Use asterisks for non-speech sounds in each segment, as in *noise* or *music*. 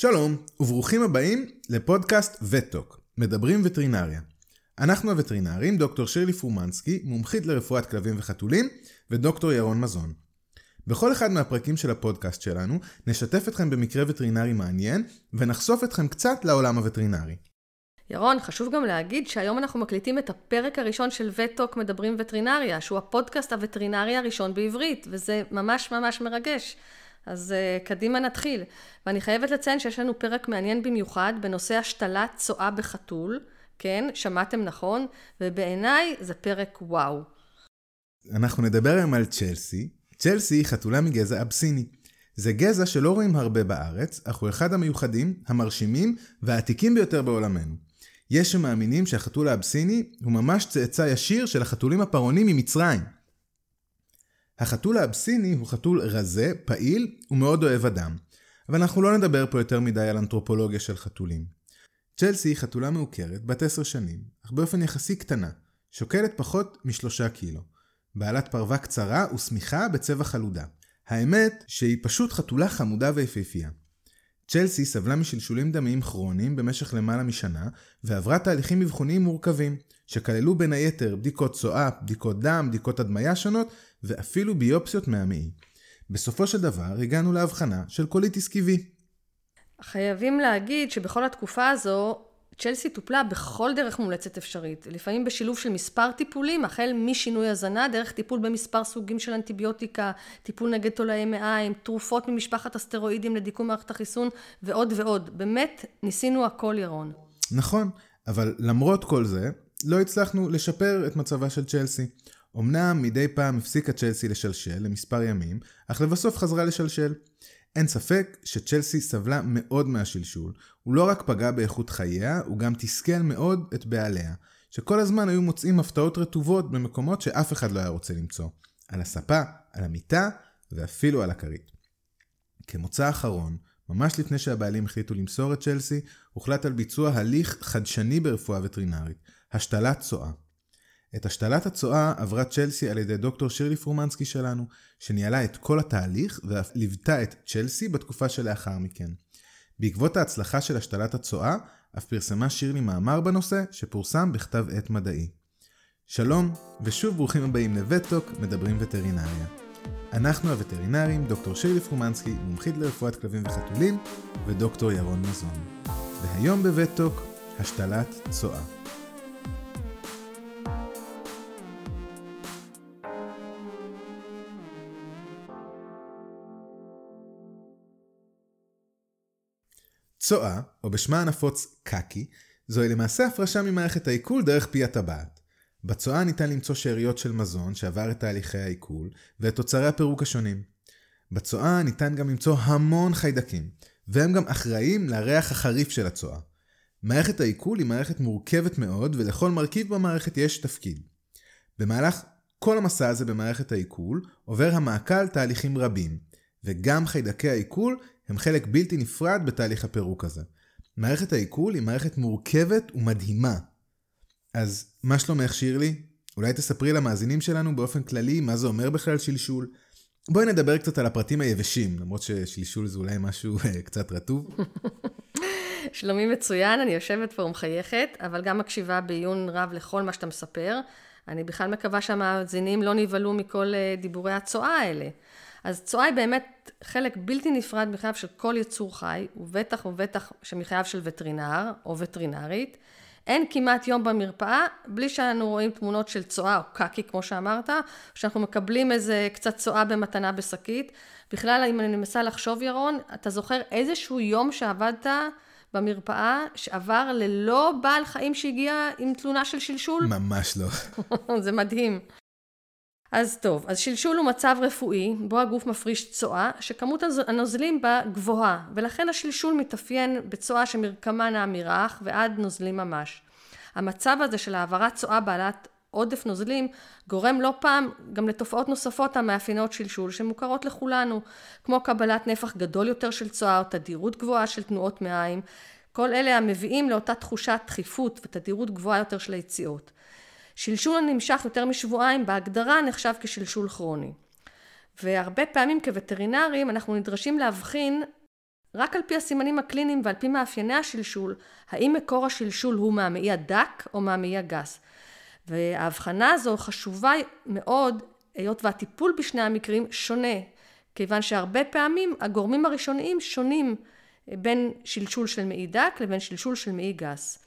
שלום, וברוכים הבאים לפודקאסט וטוק, מדברים וטרינריה. אנחנו הווטרינרים, דוקטור שירלי פורמנסקי, מומחית לרפואת כלבים וחתולים, ודוקטור ירון מזון. בכל אחד מהפרקים של הפודקאסט שלנו, נשתף אתכם במקרה וטרינרי מעניין, ונחשוף אתכם קצת לעולם הווטרינרי. ירון, חשוב גם להגיד שהיום אנחנו מקליטים את הפרק הראשון של וטוק מדברים וטרינריה, שהוא הפודקאסט הווטרינרי הראשון בעברית, וזה ממש ממש מרגש. אז uh, קדימה נתחיל. ואני חייבת לציין שיש לנו פרק מעניין במיוחד בנושא השתלת צואה בחתול. כן, שמעתם נכון, ובעיניי זה פרק וואו. אנחנו נדבר היום על צ'לסי. צ'לסי היא חתולה מגזע אבסיני. זה גזע שלא רואים הרבה בארץ, אך הוא אחד המיוחדים, המרשימים והעתיקים ביותר בעולמנו. יש שמאמינים שהחתול האבסיני הוא ממש צאצא ישיר של החתולים הפרעונים ממצרים. החתול האבסיני הוא חתול רזה, פעיל ומאוד אוהב אדם. אבל אנחנו לא נדבר פה יותר מדי על אנתרופולוגיה של חתולים. צ'לסי היא חתולה מעוקרת, בת עשר שנים, אך באופן יחסי קטנה, שוקלת פחות משלושה קילו. בעלת פרווה קצרה ושמיכה בצבע חלודה. האמת שהיא פשוט חתולה חמודה ויפהפייה. צ'לסי סבלה משלשולים דמיים כרוניים במשך למעלה משנה, ועברה תהליכים אבחוניים מורכבים, שכללו בין היתר בדיקות צואה, בדיקות דם, בדיקות הדמיה שונות, ואפילו ביופסיות מהמעי. בסופו של דבר הגענו לאבחנה של קוליטיס כיבי. חייבים להגיד שבכל התקופה הזו צ'לסי טופלה בכל דרך מומלצת אפשרית, לפעמים בשילוב של מספר טיפולים, החל משינוי הזנה, דרך טיפול במספר סוגים של אנטיביוטיקה, טיפול נגד תולעי מעיים, תרופות ממשפחת הסטרואידים לדיכוי מערכת החיסון, ועוד ועוד. באמת, ניסינו הכל, ירון. נכון, אבל למרות כל זה, לא הצלחנו לשפר את מצבה של צ'לסי. אמנם מדי פעם הפסיקה צ'לסי לשלשל למספר ימים, אך לבסוף חזרה לשלשל. אין ספק שצ'לסי סבלה מאוד מהשלשול. הוא לא רק פגע באיכות חייה, הוא גם תסכל מאוד את בעליה, שכל הזמן היו מוצאים הפתעות רטובות במקומות שאף אחד לא היה רוצה למצוא. על הספה, על המיטה ואפילו על הכרית. כמוצא אחרון, ממש לפני שהבעלים החליטו למסור את צ'לסי, הוחלט על ביצוע הליך חדשני ברפואה וטרינרית, השתלת צואה. את השתלת הצואה עברה צ'לסי על ידי דוקטור שירלי פרומנסקי שלנו, שניהלה את כל התהליך ואף ליוותה את צ'לסי בתקופה שלאחר מכן. בעקבות ההצלחה של השתלת הצואה, אף פרסמה שירלי מאמר בנושא, שפורסם בכתב עת מדעי. שלום, ושוב ברוכים הבאים לווטוק, מדברים וטרינריה. אנחנו הווטרינרים, דוקטור שירלי פרומנסקי, מומחית לרפואת כלבים וחתולים, ודוקטור ירון מזון. והיום בווטוק, השתלת צואה. צואה, או בשמה הנפוץ קקי, זוהי למעשה הפרשה ממערכת העיכול דרך פי הטבעת. בצואה ניתן למצוא שאריות של מזון שעבר את תהליכי העיכול, ואת תוצרי הפירוק השונים. בצואה ניתן גם למצוא המון חיידקים, והם גם אחראים לריח החריף של הצואה. מערכת העיכול היא מערכת מורכבת מאוד, ולכל מרכיב במערכת יש תפקיד. במהלך כל המסע הזה במערכת העיכול, עובר המעקל תהליכים רבים, וגם חיידקי העיכול הם חלק בלתי נפרד בתהליך הפירוק הזה. מערכת העיכול היא מערכת מורכבת ומדהימה. אז מה שלומך שירלי? אולי תספרי למאזינים שלנו באופן כללי מה זה אומר בכלל שלשול. בואי נדבר קצת על הפרטים היבשים, למרות ששלשול זה אולי משהו אה, קצת רטוב. *laughs* שלומי מצוין, אני יושבת פה ומחייכת, אבל גם מקשיבה בעיון רב לכל מה שאתה מספר. אני בכלל מקווה שהמאזינים לא נבהלו מכל אה, דיבורי הצואה האלה. אז צואה היא באמת חלק בלתי נפרד מחייו של כל יצור חי, ובטח ובטח שמחייו של וטרינר או וטרינרית. אין כמעט יום במרפאה בלי שאנו רואים תמונות של צואה או קקי, כמו שאמרת, שאנחנו מקבלים איזה קצת צואה במתנה בשקית. בכלל, אם אני מנסה לחשוב, ירון, אתה זוכר איזשהו יום שעבדת במרפאה שעבר ללא בעל חיים שהגיע עם תלונה של שלשול? ממש לא. *laughs* זה מדהים. אז טוב, אז שלשול הוא מצב רפואי בו הגוף מפריש צואה שכמות הנוזלים בה גבוהה ולכן השלשול מתאפיין בצואה שמרקמה נע מרך ועד נוזלים ממש. המצב הזה של העברת צואה בעלת עודף נוזלים גורם לא פעם גם לתופעות נוספות המאפיינות שלשול שמוכרות לכולנו כמו קבלת נפח גדול יותר של צואה או תדירות גבוהה של תנועות מעיים כל אלה המביאים לאותה תחושת דחיפות ותדירות גבוהה יותר של היציאות. שלשול הנמשך יותר משבועיים בהגדרה נחשב כשלשול כרוני. והרבה פעמים כווטרינרים אנחנו נדרשים להבחין רק על פי הסימנים הקליניים ועל פי מאפייני השלשול, האם מקור השלשול הוא מהמעי הדק או מהמעי הגס. וההבחנה הזו חשובה מאוד, היות והטיפול בשני המקרים שונה, כיוון שהרבה פעמים הגורמים הראשוניים שונים בין שלשול של מעי דק לבין שלשול של מעי גס.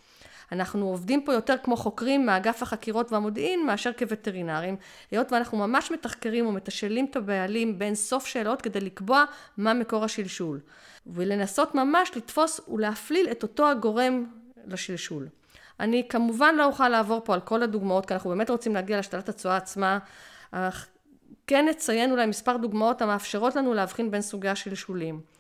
אנחנו עובדים פה יותר כמו חוקרים מאגף החקירות והמודיעין מאשר כווטרינרים, היות ואנחנו ממש מתחקרים ומתשאלים את הבעלים בין סוף שאלות כדי לקבוע מה מקור השלשול, ולנסות ממש לתפוס ולהפליל את אותו הגורם לשלשול. אני כמובן לא אוכל לעבור פה על כל הדוגמאות, כי אנחנו באמת רוצים להגיע להשתלת הצואה עצמה, אך כן נציין אולי מספר דוגמאות המאפשרות לנו להבחין בין סוגי השלשולים.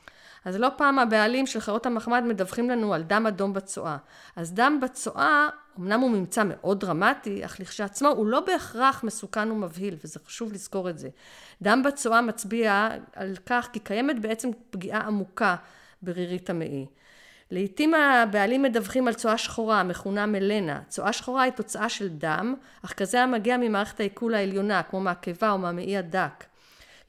אז לא פעם הבעלים של חיות המחמד מדווחים לנו על דם אדום בצואה. אז דם בצואה, אמנם הוא ממצא מאוד דרמטי, אך לכשעצמו הוא לא בהכרח מסוכן ומבהיל, וזה חשוב לזכור את זה. דם בצואה מצביע על כך כי קיימת בעצם פגיעה עמוקה ברירית המעי. לעתים הבעלים מדווחים על צואה שחורה, מכונה מלנה. צואה שחורה היא תוצאה של דם, אך כזה המגיע ממערכת העיכול העליונה, כמו מהקיבה או מהמעי הדק.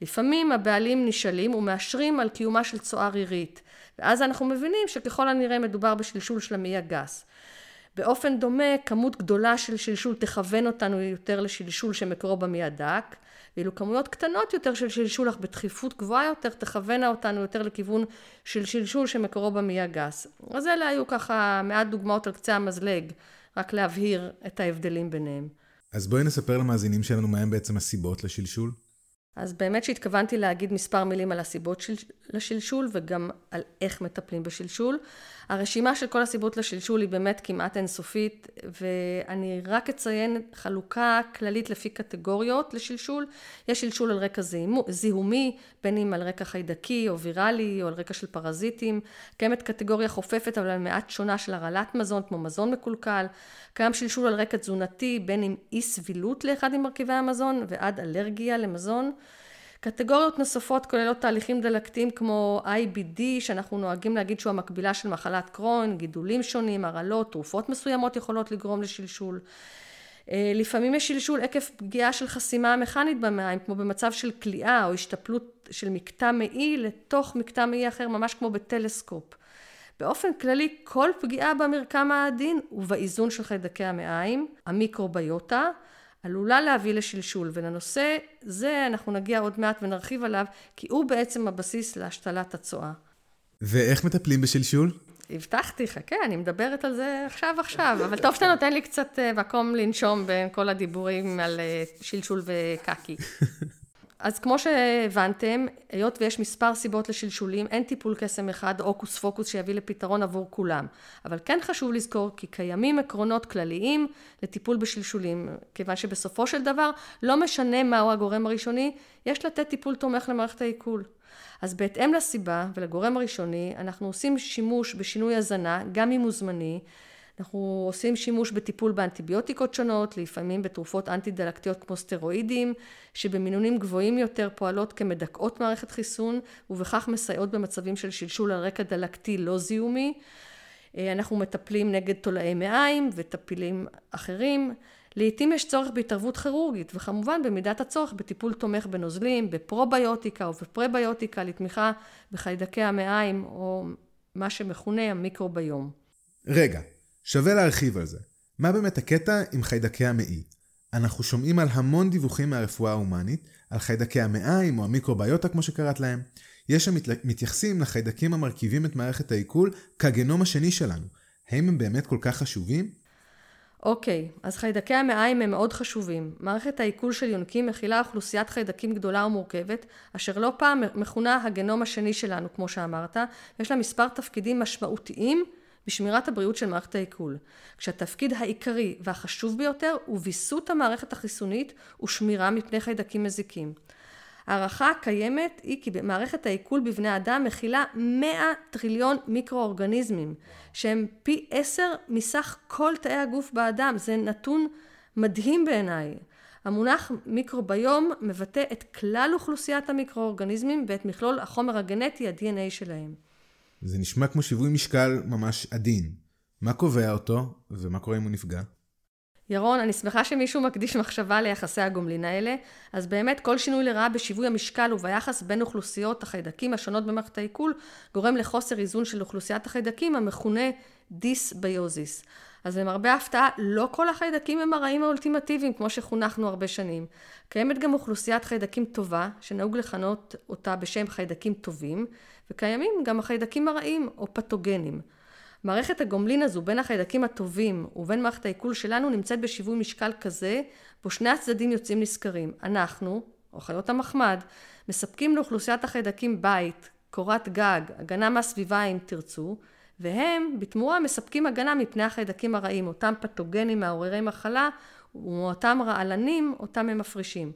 לפעמים הבעלים נשאלים ומאשרים על קיומה של צואה רירית, ואז אנחנו מבינים שככל הנראה מדובר בשלשול של המעי הגס. באופן דומה, כמות גדולה של שלשול תכוון אותנו יותר לשלשול שמקורו במעי הדק, ואילו כמויות קטנות יותר של שלשול אך בדחיפות גבוהה יותר תכוונה אותנו יותר לכיוון של שלשול שמקורו במעי הגס. אז אלה היו ככה מעט דוגמאות על קצה המזלג, רק להבהיר את ההבדלים ביניהם. אז בואי נספר למאזינים שלנו מהם בעצם הסיבות לשלשול. אז באמת שהתכוונתי להגיד מספר מילים על הסיבות של, לשלשול וגם על איך מטפלים בשלשול. הרשימה של כל הסיבות לשלשול היא באמת כמעט אינסופית ואני רק אציין חלוקה כללית לפי קטגוריות לשלשול. יש שלשול על רקע זיהומי, בין אם על רקע חיידקי או ויראלי או על רקע של פרזיטים. קיימת קטגוריה חופפת אבל מעט שונה של הרעלת מזון כמו מזון מקולקל. קיים שלשול על רקע תזונתי בין אם אי סבילות לאחד ממרכיבי המזון ועד אלרגיה למזון. קטגוריות נוספות כוללות תהליכים דלקתיים כמו IBD, שאנחנו נוהגים להגיד שהוא המקבילה של מחלת קרון, גידולים שונים, הרעלות, תרופות מסוימות יכולות לגרום לשלשול. אה, לפעמים יש שלשול עקב פגיעה של חסימה מכנית במעיים, כמו במצב של כליאה או השתפלות של מקטע מעי לתוך מקטע מעי אחר, ממש כמו בטלסקופ. באופן כללי, כל פגיעה במרקם העדין ובאיזון של חיידקי המעיים, המיקרוביוטה, עלולה להביא לשלשול, ולנושא זה אנחנו נגיע עוד מעט ונרחיב עליו, כי הוא בעצם הבסיס להשתלת הצואה. ואיך מטפלים בשלשול? הבטחתי, חכה, אני מדברת על זה עכשיו עכשיו, אבל טוב שאתה נותן לי קצת אה, מקום לנשום בין כל הדיבורים על אה, שלשול וקקי. *laughs* אז כמו שהבנתם, היות ויש מספר סיבות לשלשולים, אין טיפול קסם אחד, הוקוס פוקוס שיביא לפתרון עבור כולם. אבל כן חשוב לזכור כי קיימים עקרונות כלליים לטיפול בשלשולים, כיוון שבסופו של דבר, לא משנה מהו הגורם הראשוני, יש לתת טיפול תומך למערכת העיכול. אז בהתאם לסיבה ולגורם הראשוני, אנחנו עושים שימוש בשינוי הזנה, גם אם הוא זמני, אנחנו עושים שימוש בטיפול באנטיביוטיקות שונות, לפעמים בתרופות אנטי-דלקתיות כמו סטרואידים, שבמינונים גבוהים יותר פועלות כמדכאות מערכת חיסון, ובכך מסייעות במצבים של שלשול על רקע דלקתי לא זיהומי. אה, אנחנו מטפלים נגד תולעי מעיים וטפילים אחרים. לעתים יש צורך בהתערבות כירורגית, וכמובן במידת הצורך בטיפול תומך בנוזלים, בפרוביוטיקה ובפרביוטיקה לתמיכה בחיידקי המעיים, או מה שמכונה המיקרוביום. רגע, שווה להרחיב על זה. מה באמת הקטע עם חיידקי המעי? אנחנו שומעים על המון דיווחים מהרפואה ההומנית, על חיידקי המעיים או המיקרוביוטה כמו שקראת להם. יש שמתייחסים לחיידקים המרכיבים את מערכת העיכול כגנום השני שלנו. האם הם באמת כל כך חשובים? אוקיי, okay, אז חיידקי המעיים הם מאוד חשובים. מערכת העיכול של יונקים מכילה אוכלוסיית חיידקים גדולה ומורכבת, אשר לא פעם מכונה הגנום השני שלנו, כמו שאמרת. יש לה מספר תפקידים משמעותיים בשמירת הבריאות של מערכת העיכול, כשהתפקיד העיקרי והחשוב ביותר הוא ויסות המערכת החיסונית ושמירה מפני חיידקים מזיקים. ההערכה הקיימת היא כי מערכת העיכול בבני אדם מכילה 100 טריליון מיקרואורגניזמים שהם פי 10 מסך כל תאי הגוף באדם, זה נתון מדהים בעיניי. המונח מיקרוביום מבטא את כלל אוכלוסיית המיקרואורגניזמים ואת מכלול החומר הגנטי, ה-DNA שלהם. זה נשמע כמו שיווי משקל ממש עדין. מה קובע אותו, ומה קורה אם הוא נפגע? ירון, אני שמחה שמישהו מקדיש מחשבה ליחסי הגומלין האלה, אז באמת כל שינוי לרעה בשיווי המשקל וביחס בין אוכלוסיות החיידקים השונות במערכת העיכול גורם לחוסר איזון של אוכלוסיית החיידקים המכונה דיסביוזיס. אז למרבה ההפתעה, לא כל החיידקים הם הרעים האולטימטיביים כמו שחונכנו הרבה שנים. קיימת גם אוכלוסיית חיידקים טובה, שנהוג לכנות אותה בשם חיידקים טובים, וקיימים גם החיידקים הרעים או פתוגנים. מערכת הגומלין הזו בין החיידקים הטובים ובין מערכת העיכול שלנו נמצאת בשיווי משקל כזה, בו שני הצדדים יוצאים נשכרים. אנחנו, או חיות המחמד, מספקים לאוכלוסיית החיידקים בית, קורת גג, הגנה מהסביבה אם תרצו, והם בתמורה מספקים הגנה מפני החיידקים הרעים, אותם פתוגנים מעוררי מחלה ואותם רעלנים אותם הם מפרישים.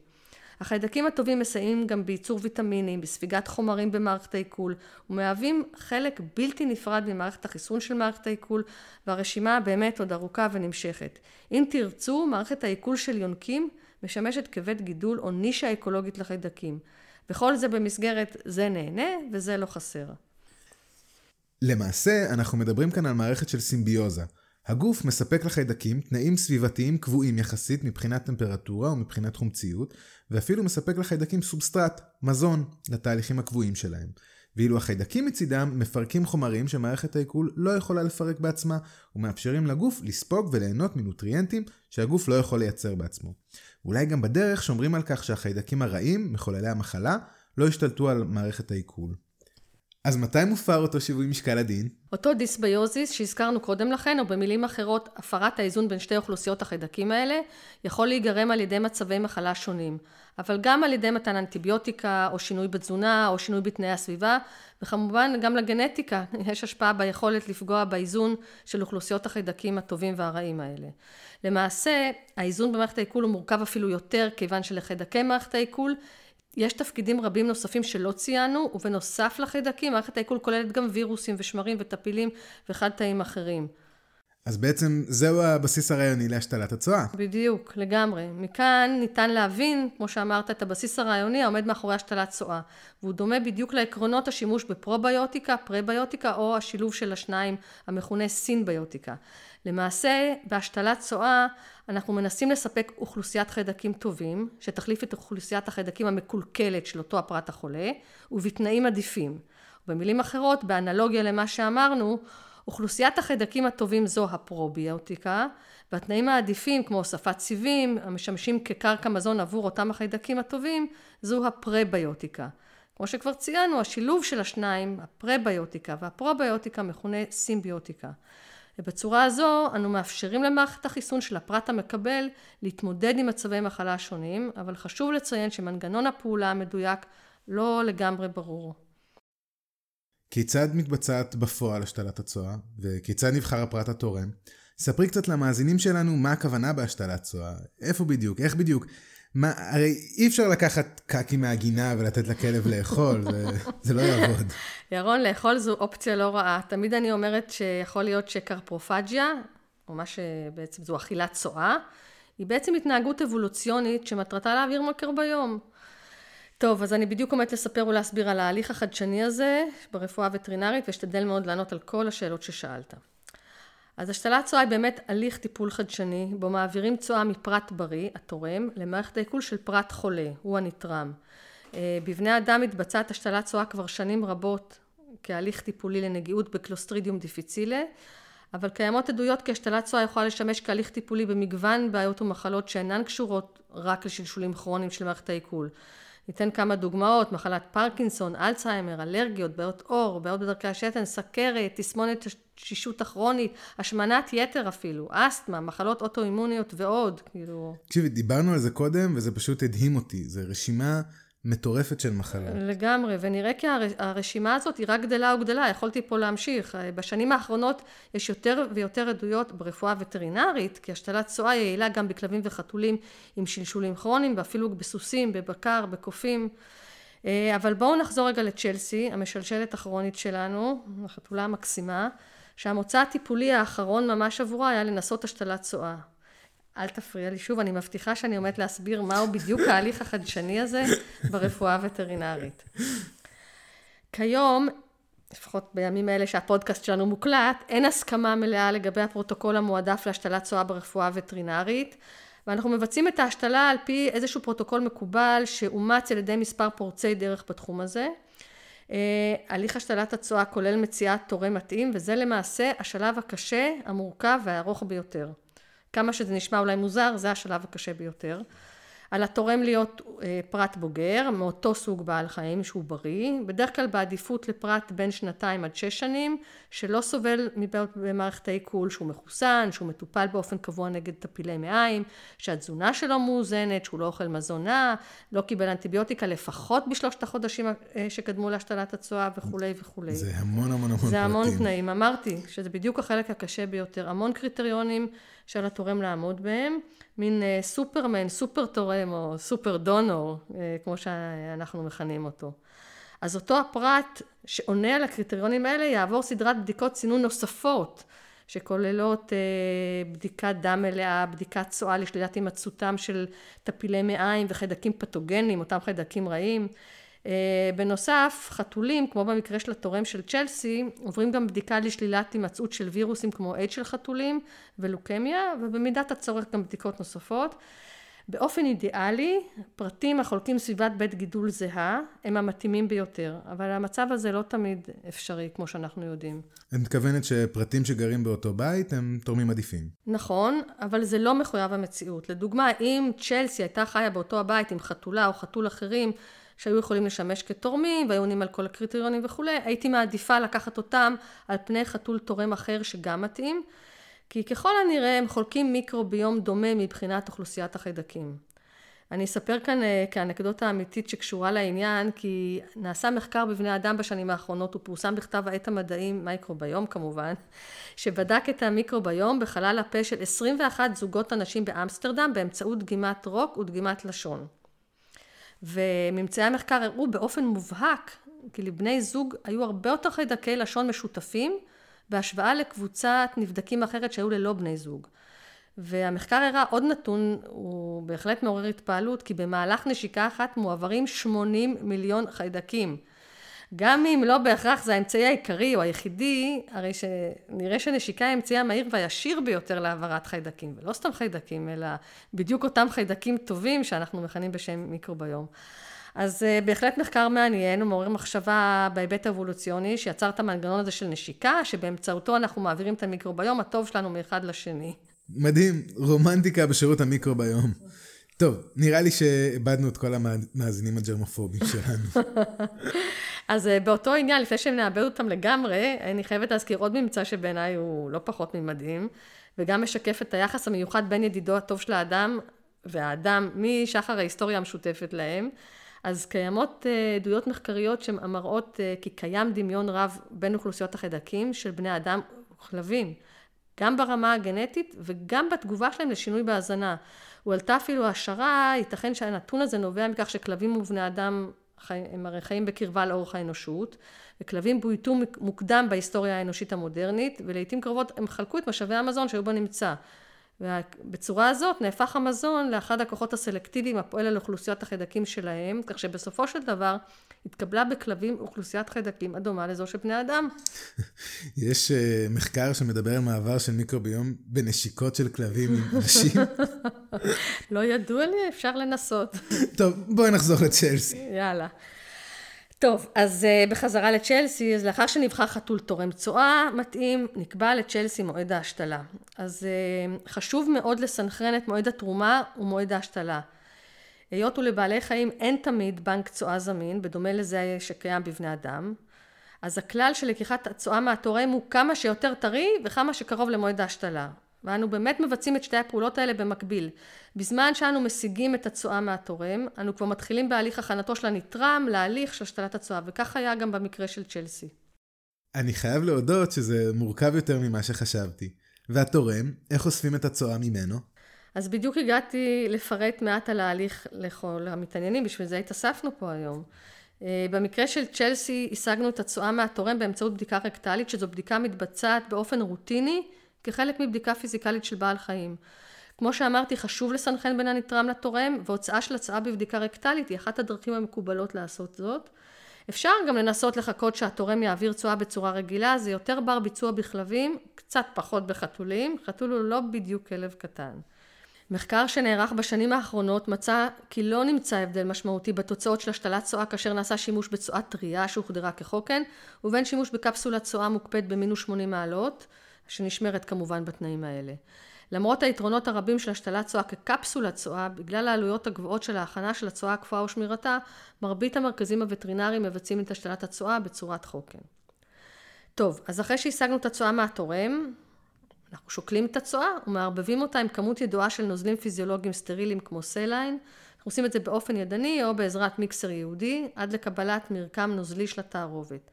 החיידקים הטובים מסייעים גם בייצור ויטמינים, בספיגת חומרים במערכת העיכול, ומהווים חלק בלתי נפרד ממערכת החיסון של מערכת העיכול, והרשימה באמת עוד ארוכה ונמשכת. אם תרצו, מערכת העיכול של יונקים משמשת כבית גידול או נישה אקולוגית לחיידקים. וכל זה במסגרת זה נהנה וזה לא חסר. למעשה, אנחנו מדברים כאן על מערכת של סימביוזה. הגוף מספק לחיידקים תנאים סביבתיים קבועים יחסית מבחינת טמפרטורה ומבחינת חומציות, ואפילו מספק לחיידקים סובסטרט, מזון, לתהליכים הקבועים שלהם. ואילו החיידקים מצידם מפרקים חומרים שמערכת העיכול לא יכולה לפרק בעצמה, ומאפשרים לגוף לספוג וליהנות מנוטריאנטים שהגוף לא יכול לייצר בעצמו. ואולי גם בדרך שומרים על כך שהחיידקים הרעים, מחוללי המחלה, לא ישתלטו על מערכת העיכול. אז מתי מופר אותו שיווי משקל הדין? אותו דיסביוזיס שהזכרנו קודם לכן, או במילים אחרות, הפרת האיזון בין שתי אוכלוסיות החיידקים האלה, יכול להיגרם על ידי מצבי מחלה שונים, אבל גם על ידי מתן אנטיביוטיקה, או שינוי בתזונה, או שינוי בתנאי הסביבה, וכמובן גם לגנטיקה, *laughs* יש השפעה ביכולת לפגוע באיזון של אוכלוסיות החיידקים הטובים והרעים האלה. למעשה, האיזון במערכת העיכול הוא מורכב אפילו יותר, כיוון שלחיידקי מערכת העיכול יש תפקידים רבים נוספים שלא ציינו, ובנוסף לחיידקים, מערכת העיכול כוללת גם וירוסים ושמרים וטפילים וחד תאים אחרים. אז בעצם זהו הבסיס הרעיוני להשתלת הצואה. בדיוק, לגמרי. מכאן ניתן להבין, כמו שאמרת, את הבסיס הרעיוני העומד מאחורי השתלת צואה. והוא דומה בדיוק לעקרונות השימוש בפרוביוטיקה, פרביוטיקה, או השילוב של השניים המכונה סינביוטיקה. למעשה, בהשתלת צואה אנחנו מנסים לספק אוכלוסיית חיידקים טובים, שתחליף את אוכלוסיית החיידקים המקולקלת של אותו הפרט החולה, ובתנאים עדיפים. במילים אחרות, באנלוגיה למה שאמרנו, אוכלוסיית החיידקים הטובים זו הפרוביוטיקה, והתנאים העדיפים כמו הוספת סיבים המשמשים כקרקע מזון עבור אותם החיידקים הטובים, זו הפרביוטיקה. כמו שכבר ציינו, השילוב של השניים, הפרביוטיקה והפרוביוטיקה מכונה סימביוטיקה. ובצורה הזו אנו מאפשרים למערכת החיסון של הפרט המקבל להתמודד עם מצבי מחלה שונים, אבל חשוב לציין שמנגנון הפעולה המדויק לא לגמרי ברור. כיצד מתבצעת בפועל השתלת הצואה, וכיצד נבחר הפרט התורם? ספרי קצת למאזינים שלנו מה הכוונה בהשתלת צואה, איפה בדיוק, איך בדיוק. מה, הרי אי אפשר לקחת קקי מהגינה ולתת לכלב לאכול, זה, זה לא יעבוד. *laughs* ירון, לאכול זו אופציה לא רעה. תמיד אני אומרת שיכול להיות שקרפרופג'יה, או מה שבעצם זו אכילת צואה, היא בעצם התנהגות אבולוציונית שמטרתה להעביר מקרביום. טוב, אז אני בדיוק עומדת לספר ולהסביר על ההליך החדשני הזה ברפואה הווטרינרית, ואשתדל מאוד לענות על כל השאלות ששאלת. אז השתלת צואה היא באמת הליך טיפול חדשני, בו מעבירים צואה מפרט בריא, התורם, למערכת העיכול של פרט חולה, הוא הנתרם. אה, בבני אדם מתבצעת השתלת צואה כבר שנים רבות כהליך טיפולי לנגיעות בקלוסטרידיום דיפיצילה, אבל קיימות עדויות כי השתלת צואה יכולה לשמש כהליך טיפולי במגוון בעיות ומחלות שאינן קשורות רק לשלשולים כרוניים של מערכת העיכול. ניתן כמה דוגמאות, מחלת פרקינסון, אלצהיימר, אלרגיות, בעיות עור, בעיות בדרכי השתן, סכרת, תסמונת שישות הכרונית, השמנת יתר אפילו, אסתמה, מחלות אוטואימוניות ועוד, כאילו... תקשיבי, דיברנו על זה קודם וזה פשוט הדהים אותי, זו רשימה מטורפת של מחלות. לגמרי, ונראה כי הרשימה הזאת היא רק גדלה וגדלה, יכולתי פה להמשיך. בשנים האחרונות יש יותר ויותר עדויות ברפואה וטרינרית, כי השתלת צואה יעילה גם בכלבים וחתולים עם שלשולים כרוניים, ואפילו בסוסים, בבקר, בקופים. אה, אבל בואו נחזור רגע לצ'לסי, המשלשלת הכרונית שלנו, החתולה המקסימה, שהמוצא הטיפולי האחרון ממש עבורה היה לנסות השתלת צואה. אל תפריע לי שוב, אני מבטיחה שאני עומדת להסביר מהו בדיוק ההליך החדשני הזה ברפואה הווטרינרית. כיום לפחות בימים האלה שהפודקאסט שלנו מוקלט, אין הסכמה מלאה לגבי הפרוטוקול המועדף להשתלת צואה ברפואה הווטרינרית, ואנחנו מבצעים את ההשתלה על פי איזשהו פרוטוקול מקובל שאומץ על ידי מספר פורצי דרך בתחום הזה. אה, הליך השתלת הצואה כולל מציאת תורם מתאים, וזה למעשה השלב הקשה, המורכב והארוך ביותר. כמה שזה נשמע אולי מוזר, זה השלב הקשה ביותר. על התורם להיות אה, פרט בוגר, מאותו סוג בעל חיים שהוא בריא, בדרך כלל בעדיפות לפרט בין שנתיים עד שש שנים, שלא סובל מבעיות במערכת העיכול, שהוא מחוסן, שהוא מטופל באופן קבוע נגד טפילי מעיים, שהתזונה שלו מאוזנת, שהוא לא אוכל מזון נע, לא קיבל אנטיביוטיקה לפחות בשלושת החודשים אה, שקדמו להשתלת הצואה וכולי וכולי. זה המון המון המון פרטים. זה המון תנאים. אמרתי שזה בדיוק החלק הקשה ביותר. המון קריטריונים שעל התורם לעמוד בהם. מין אה, סופרמן, סופר תורם או סופר דונור, אה, כמו שאנחנו מכנים אותו. אז אותו הפרט שעונה על הקריטריונים האלה יעבור סדרת בדיקות צינון נוספות, שכוללות אה, בדיקת דם מלאה, בדיקת צואה לשלילת הימצאותם של טפילי מעיים וחיידקים פתוגנים, אותם חיידקים רעים. אה, בנוסף, חתולים, כמו במקרה של התורם של צ'לסי, עוברים גם בדיקה לשלילת הימצאות של וירוסים כמו אייד של חתולים ולוקמיה, ובמידת הצורך גם בדיקות נוספות. באופן אידיאלי, פרטים החולקים סביבת בית גידול זהה הם המתאימים ביותר, אבל המצב הזה לא תמיד אפשרי, כמו שאנחנו יודעים. את מתכוונת שפרטים שגרים באותו בית הם תורמים עדיפים. נכון, אבל זה לא מחויב המציאות. לדוגמה, אם צ'לסי הייתה חיה באותו הבית עם חתולה או חתול אחרים, שהיו יכולים לשמש כתורמים והיו עונים על כל הקריטריונים וכולי, הייתי מעדיפה לקחת אותם על פני חתול תורם אחר שגם מתאים, כי ככל הנראה הם חולקים מיקרוביום דומה מבחינת אוכלוסיית החיידקים. אני אספר כאן uh, כאנקדוטה אמיתית שקשורה לעניין, כי נעשה מחקר בבני אדם בשנים האחרונות, הוא פורסם בכתב העת המדעים, מייקרוביום כמובן, שבדק את המיקרוביום בחלל הפה של 21 זוגות אנשים באמסטרדם באמצעות דגימת רוק ודגימת לשון. וממצאי המחקר הראו באופן מובהק כי לבני זוג היו הרבה יותר חיידקי לשון משותפים בהשוואה לקבוצת נבדקים אחרת שהיו ללא בני זוג. והמחקר הראה עוד נתון, הוא בהחלט מעורר התפעלות, כי במהלך נשיקה אחת מועברים 80 מיליון חיידקים. גם אם לא בהכרח זה האמצעי העיקרי או היחידי, הרי שנראה שנשיקה היא האמצעי המהיר והישיר ביותר להעברת חיידקים, ולא סתם חיידקים, אלא בדיוק אותם חיידקים טובים שאנחנו מכנים בשם מיקרוביום. אז uh, בהחלט מחקר מעניין, הוא מעורר מחשבה בהיבט האבולוציוני, שיצר את המנגנון הזה של נשיקה, שבאמצעותו אנחנו מעבירים את המיקרוביום הטוב שלנו מאחד לשני. מדהים, רומנטיקה בשירות המיקרוביום. טוב, נראה לי שאיבדנו את כל המאזינים הג'רמופובים שלנו. *laughs* אז אה, באותו עניין, לפני שנאבד אותם לגמרי, אני חייבת להזכיר עוד ממצא שבעיניי הוא לא פחות ממדהים, וגם משקף את היחס המיוחד בין ידידו הטוב של האדם והאדם משחר ההיסטוריה המשותפת להם. אז קיימות אה, עדויות מחקריות שמראות אה, כי קיים דמיון רב בין אוכלוסיות החיידקים של בני אדם וכלבים, גם ברמה הגנטית וגם בתגובה שלהם לשינוי בהזנה. הועלתה אפילו השערה, ייתכן שהנתון הזה נובע מכך שכלבים ובני אדם הם הרי חיים בקרבה לאורך האנושות, וכלבים בויתו מוקדם בהיסטוריה האנושית המודרנית, ולעיתים קרובות הם חלקו את משאבי המזון שהיו בנמצא. ובצורה הזאת נהפך המזון לאחד הכוחות הסלקטיביים הפועל על אוכלוסיית החיידקים שלהם, כך שבסופו של דבר התקבלה בכלבים אוכלוסיית חיידקים הדומה לזו של בני אדם. *laughs* יש uh, מחקר שמדבר על מעבר של מיקרוביום בנשיקות של כלבים עם אנשים. *laughs* לא ידוע לי, אפשר לנסות. *laughs* טוב, בואי נחזור לצ'לסי. יאללה. טוב, אז uh, בחזרה לצ'לסי, אז לאחר שנבחר חתול תורם צואה מתאים, נקבע לצ'לסי מועד ההשתלה. אז uh, חשוב מאוד לסנכרן את מועד התרומה ומועד ההשתלה. היות ולבעלי חיים אין תמיד בנק צואה זמין, בדומה לזה שקיים בבני אדם, אז הכלל של לקיחת הצואה מהתורם הוא כמה שיותר טרי וכמה שקרוב למועד ההשתלה. ואנו באמת מבצעים את שתי הפעולות האלה במקביל. בזמן שאנו משיגים את הצואה מהתורם, אנו כבר מתחילים בהליך הכנתו של הנתרם להליך של השתלת הצואה, וכך היה גם במקרה של צ'לסי. אני חייב להודות שזה מורכב יותר ממה שחשבתי. והתורם, איך אוספים את הצואה ממנו? אז בדיוק הגעתי לפרט מעט על ההליך לכל המתעניינים, בשביל זה התאספנו פה היום. אה, במקרה של צ'לסי השגנו את הצואה מהתורם באמצעות בדיקה רקטלית, שזו בדיקה מתבצעת באופן רוטיני כחלק מבדיקה פיזיקלית של בעל חיים. כמו שאמרתי, חשוב לסנכרן בין הנתרם לתורם, והוצאה של הצעה בבדיקה רקטלית היא אחת הדרכים המקובלות לעשות זאת. אפשר גם לנסות לחכות שהתורם יעביר צואה בצורה רגילה, זה יותר בר ביצוע בכלבים, קצת פחות בחתולים, חתול הוא לא בדיוק כלב קטן. מחקר שנערך בשנים האחרונות מצא כי לא נמצא הבדל משמעותי בתוצאות של השתלת צואה כאשר נעשה שימוש בצואה טריה שהוחדרה כחוקן ובין שימוש בקפסולת צואה מוקפאת במינוס 80 מעלות שנשמרת כמובן בתנאים האלה. למרות היתרונות הרבים של השתלת צואה כקפסולת צואה, בגלל העלויות הגבוהות של ההכנה של הצואה הקפואה ושמירתה, מרבית המרכזים הווטרינריים מבצעים את השתלת הצואה בצורת חוקן. טוב, אז אחרי שהשגנו את הצואה מהתורם, אנחנו שוקלים את הצואה ומערבבים אותה עם כמות ידועה של נוזלים פיזיולוגיים סטריליים כמו saline. אנחנו עושים את זה באופן ידני או בעזרת מיקסר ייעודי, עד לקבלת מרקם נוזלי של התערובת.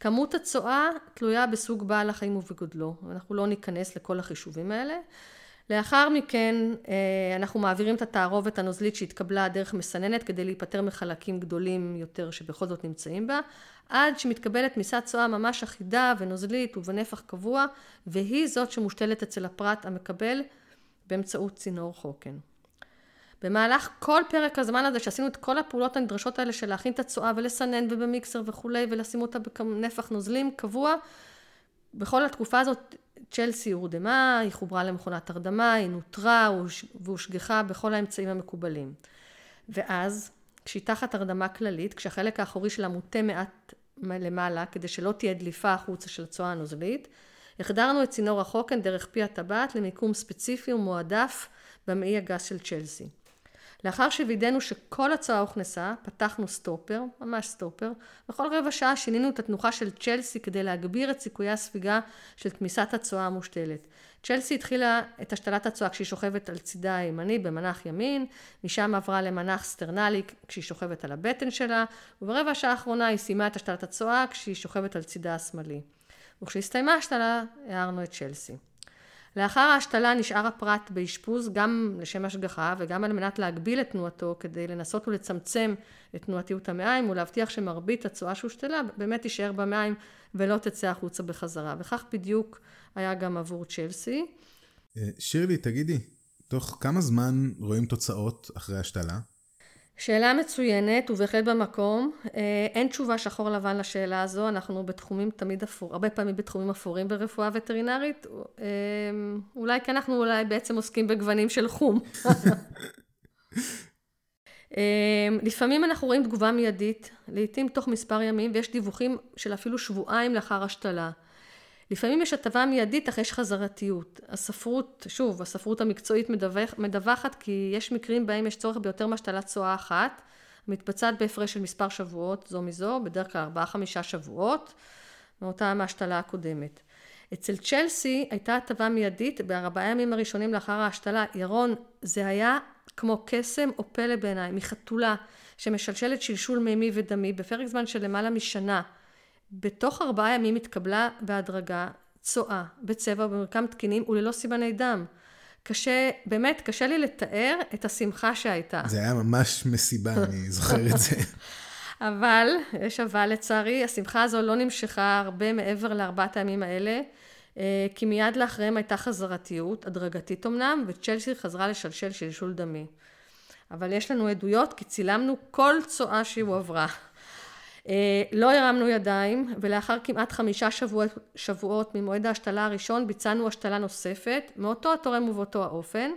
כמות הצואה תלויה בסוג בעל החיים ובגודלו, אנחנו לא ניכנס לכל החישובים האלה. לאחר מכן אה, אנחנו מעבירים את התערובת הנוזלית שהתקבלה דרך מסננת כדי להיפטר מחלקים גדולים יותר שבכל זאת נמצאים בה, עד שמתקבלת תמיסת צואה ממש אחידה ונוזלית ובנפח קבוע, והיא זאת שמושתלת אצל הפרט המקבל באמצעות צינור חוקן. במהלך כל פרק הזמן הזה שעשינו את כל הפעולות הנדרשות האלה של להכין את הצואה ולסנן ובמיקסר וכולי ולשים אותה בנפח נוזלים קבוע, בכל התקופה הזאת צ'לסי הורדמה, היא חוברה למכונת הרדמה, היא נוטרה והושגחה בכל האמצעים המקובלים. ואז, כשהיא תחת הרדמה כללית, כשהחלק האחורי שלה מוטה מעט למעלה, כדי שלא תהיה דליפה החוצה של הצואה הנוזלית, החדרנו את צינור החוקן דרך פי הטבעת למיקום ספציפי ומועדף במעי הגס של צ'לסי. לאחר שווידאנו שכל הצואה הוכנסה, פתחנו סטופר, ממש סטופר, בכל רבע שעה שינינו את התנוחה של צ'לסי כדי להגביר את סיכויי הספיגה של תמיסת הצואה המושתלת. צ'לסי התחילה את השתלת הצואה כשהיא שוכבת על צידה הימני במנח ימין, משם עברה למנח סטרנלי כשהיא שוכבת על הבטן שלה, וברבע השעה האחרונה היא סיימה את השתלת הצואה כשהיא שוכבת על צידה השמאלי. וכשהסתיימה השתלה, הערנו את צ'לסי. לאחר ההשתלה נשאר הפרט באשפוז גם לשם השגחה וגם על מנת להגביל את תנועתו כדי לנסות ולצמצם את תנועתיות המעיים ולהבטיח שמרבית הצואה שהושתלה באמת תישאר במעיים ולא תצא החוצה בחזרה וכך בדיוק היה גם עבור צ'לסי. אה, שירלי תגידי, תוך כמה זמן רואים תוצאות אחרי השתלה? שאלה מצוינת ובהחלט במקום. אה, אין תשובה שחור לבן לשאלה הזו, אנחנו בתחומים תמיד אפור, הרבה פעמים בתחומים אפורים ברפואה וטרינרית, אה, אולי כי אנחנו אולי בעצם עוסקים בגוונים של חום. אה, לפעמים אנחנו רואים תגובה מיידית, לעתים תוך מספר ימים, ויש דיווחים של אפילו שבועיים לאחר השתלה. לפעמים יש הטבה מיידית אך יש חזרתיות. הספרות, שוב, הספרות המקצועית מדווח, מדווחת כי יש מקרים בהם יש צורך ביותר מהשתלת צואה אחת, מתבצעת בהפרש של מספר שבועות זו מזו, בדרך כלל ארבעה חמישה שבועות, מאותה מהשתלה הקודמת. אצל צ'לסי הייתה הטבה מיידית בארבעה ימים הראשונים לאחר ההשתלה. ירון, זה היה כמו קסם או פלא בעיניי, מחתולה שמשלשלת שלשול מימי ודמי בפרק זמן של למעלה משנה. בתוך ארבעה ימים התקבלה בהדרגה צואה בצבע ובמרקם תקינים וללא סימני דם. קשה, באמת, קשה לי לתאר את השמחה שהייתה. זה היה ממש מסיבה, אני זוכר את זה. *laughs* אבל, יש אבל לצערי, השמחה הזו לא נמשכה הרבה מעבר לארבעת הימים האלה, אה, כי מיד לאחריהם הייתה חזרתיות, הדרגתית אמנם, וצ'לסי חזרה לשלשל שלשול דמי. אבל יש לנו עדויות כי צילמנו כל צואה שהיא הועברה. אה, לא הרמנו ידיים, ולאחר כמעט חמישה שבועות, שבועות ממועד ההשתלה הראשון, ביצענו השתלה נוספת, מאותו התורם ובאותו האופן.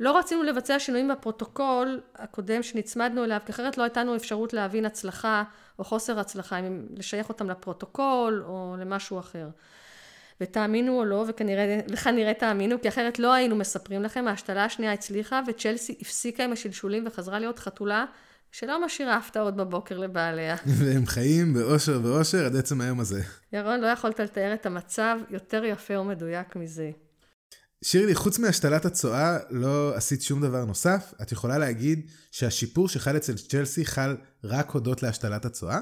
לא רצינו לבצע שינויים בפרוטוקול הקודם שנצמדנו אליו, כי אחרת לא הייתה לנו אפשרות להבין הצלחה או חוסר הצלחה, אם לשייך אותם לפרוטוקול או למשהו אחר. ותאמינו או לא, וכנראה, וכנראה תאמינו, כי אחרת לא היינו מספרים לכם, ההשתלה השנייה הצליחה, וצ'לסי הפסיקה עם השלשולים וחזרה להיות חתולה שלא משאירה הפתעות בבוקר לבעליה. *laughs* והם חיים באושר ואושר עד עצם היום הזה. ירון, לא יכולת לתאר את המצב יותר יפה ומדויק מזה. שירלי, חוץ מהשתלת הצואה, לא עשית שום דבר נוסף? את יכולה להגיד שהשיפור שחל אצל צ'לסי חל רק הודות להשתלת הצואה?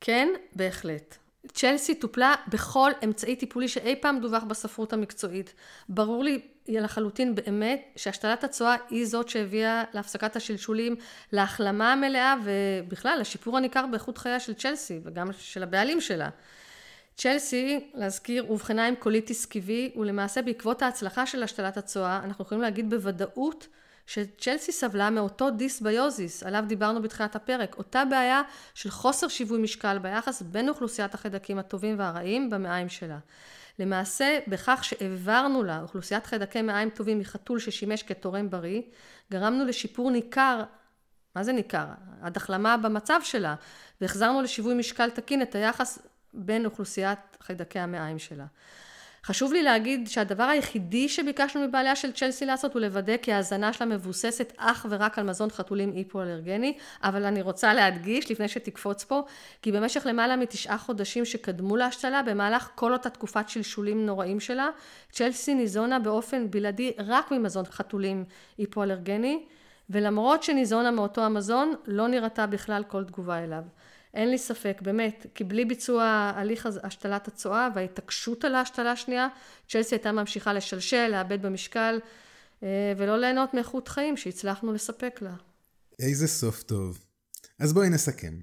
כן, בהחלט. צ'לסי טופלה בכל אמצעי טיפולי שאי פעם דווח בספרות המקצועית. ברור לי לחלוטין באמת שהשתלת הצואה היא זאת שהביאה להפסקת השלשולים, להחלמה המלאה ובכלל לשיפור הניכר באיכות חייה של צ'לסי וגם של הבעלים שלה. צ'לסי, להזכיר, אובחנה עם קוליטיס כיבי ולמעשה בעקבות ההצלחה של השתלת הצואה אנחנו יכולים להגיד בוודאות שצ'לסי סבלה מאותו דיסביוזיס, עליו דיברנו בתחילת הפרק, אותה בעיה של חוסר שיווי משקל ביחס בין אוכלוסיית החיידקים הטובים והרעים במעיים שלה. למעשה, בכך שהעברנו לה אוכלוסיית חיידקי מעיים טובים מחתול ששימש כתורם בריא, גרמנו לשיפור ניכר, מה זה ניכר? עד החלמה במצב שלה, והחזרנו לשיווי משקל תקין את היחס בין אוכלוסיית חיידקי המעיים שלה. חשוב לי להגיד שהדבר היחידי שביקשנו מבעליה של צ'לסי לעשות הוא לוודא כי ההזנה שלה מבוססת אך ורק על מזון חתולים היפואלרגני, אבל אני רוצה להדגיש לפני שתקפוץ פה, כי במשך למעלה מתשעה חודשים שקדמו להשתלה, במהלך כל אותה תקופת שלשולים נוראים שלה, צ'לסי ניזונה באופן בלעדי רק ממזון חתולים היפואלרגני, ולמרות שניזונה מאותו המזון, לא נראתה בכלל כל תגובה אליו. אין לי ספק, באמת, כי בלי ביצוע הליך השתלת הצואה וההתעקשות על ההשתלה השנייה, צ'לסי הייתה ממשיכה לשלשל, לאבד במשקל, אה, ולא ליהנות מאיכות חיים שהצלחנו לספק לה. איזה סוף טוב. אז בואי נסכם.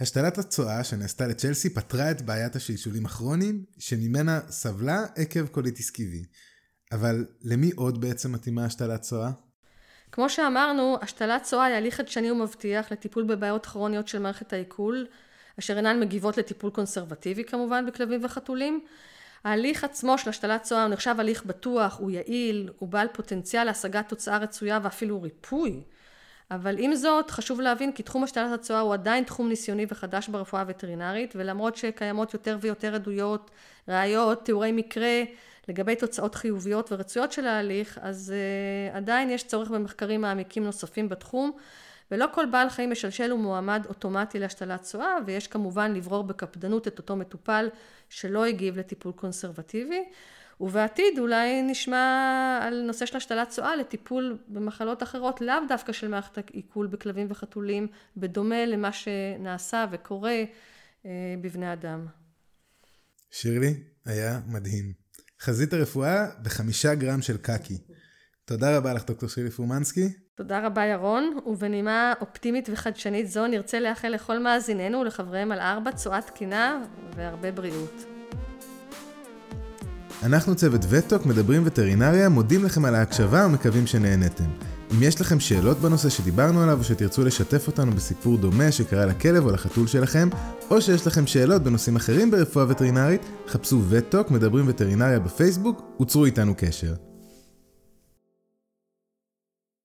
השתלת הצואה שנעשתה לצ'לסי פתרה את בעיית השלשולים הכרוניים, שממנה סבלה עקב קוליטיס כיבי. אבל למי עוד בעצם מתאימה השתלת צואה? כמו שאמרנו, השתלת צואה היא הליך חדשני ומבטיח לטיפול בבעיות כרוניות של מערכת העיכול, אשר אינן מגיבות לטיפול קונסרבטיבי כמובן בכלבים וחתולים. ההליך עצמו של השתלת צואה הוא נחשב הליך בטוח, הוא יעיל, הוא בעל פוטנציאל להשגת תוצאה רצויה ואפילו ריפוי. אבל עם זאת, חשוב להבין כי תחום השתלת הצואה הוא עדיין תחום ניסיוני וחדש ברפואה הווטרינרית, ולמרות שקיימות יותר ויותר עדויות, ראיות, תיאורי מקרה, לגבי תוצאות חיוביות ורצויות של ההליך, אז uh, עדיין יש צורך במחקרים מעמיקים נוספים בתחום, ולא כל בעל חיים משלשל הוא מועמד אוטומטי להשתלת צואה, ויש כמובן לברור בקפדנות את אותו מטופל שלא הגיב לטיפול קונסרבטיבי. ובעתיד אולי נשמע על נושא של השתלת צואה לטיפול במחלות אחרות, לאו דווקא של מערכת העיכול בכלבים וחתולים, בדומה למה שנעשה וקורה אה, בבני אדם. שירלי, היה מדהים. חזית הרפואה בחמישה גרם של קקי. תודה רבה לך, דוקטור שירלי פורמנסקי. תודה רבה, ירון, ובנימה אופטימית וחדשנית זו נרצה לאחל לכל מאזיננו ולחבריהם על ארבע צואה תקינה והרבה בריאות. אנחנו צוות וטוק, מדברים וטרינריה, מודים לכם על ההקשבה ומקווים שנהנתם. אם יש לכם שאלות בנושא שדיברנו עליו, או שתרצו לשתף אותנו בסיפור דומה שקרה לכלב או לחתול שלכם, או שיש לכם שאלות בנושאים אחרים ברפואה וטרינרית, חפשו וטוק, מדברים וטרינריה בפייסבוק, וצרו איתנו קשר.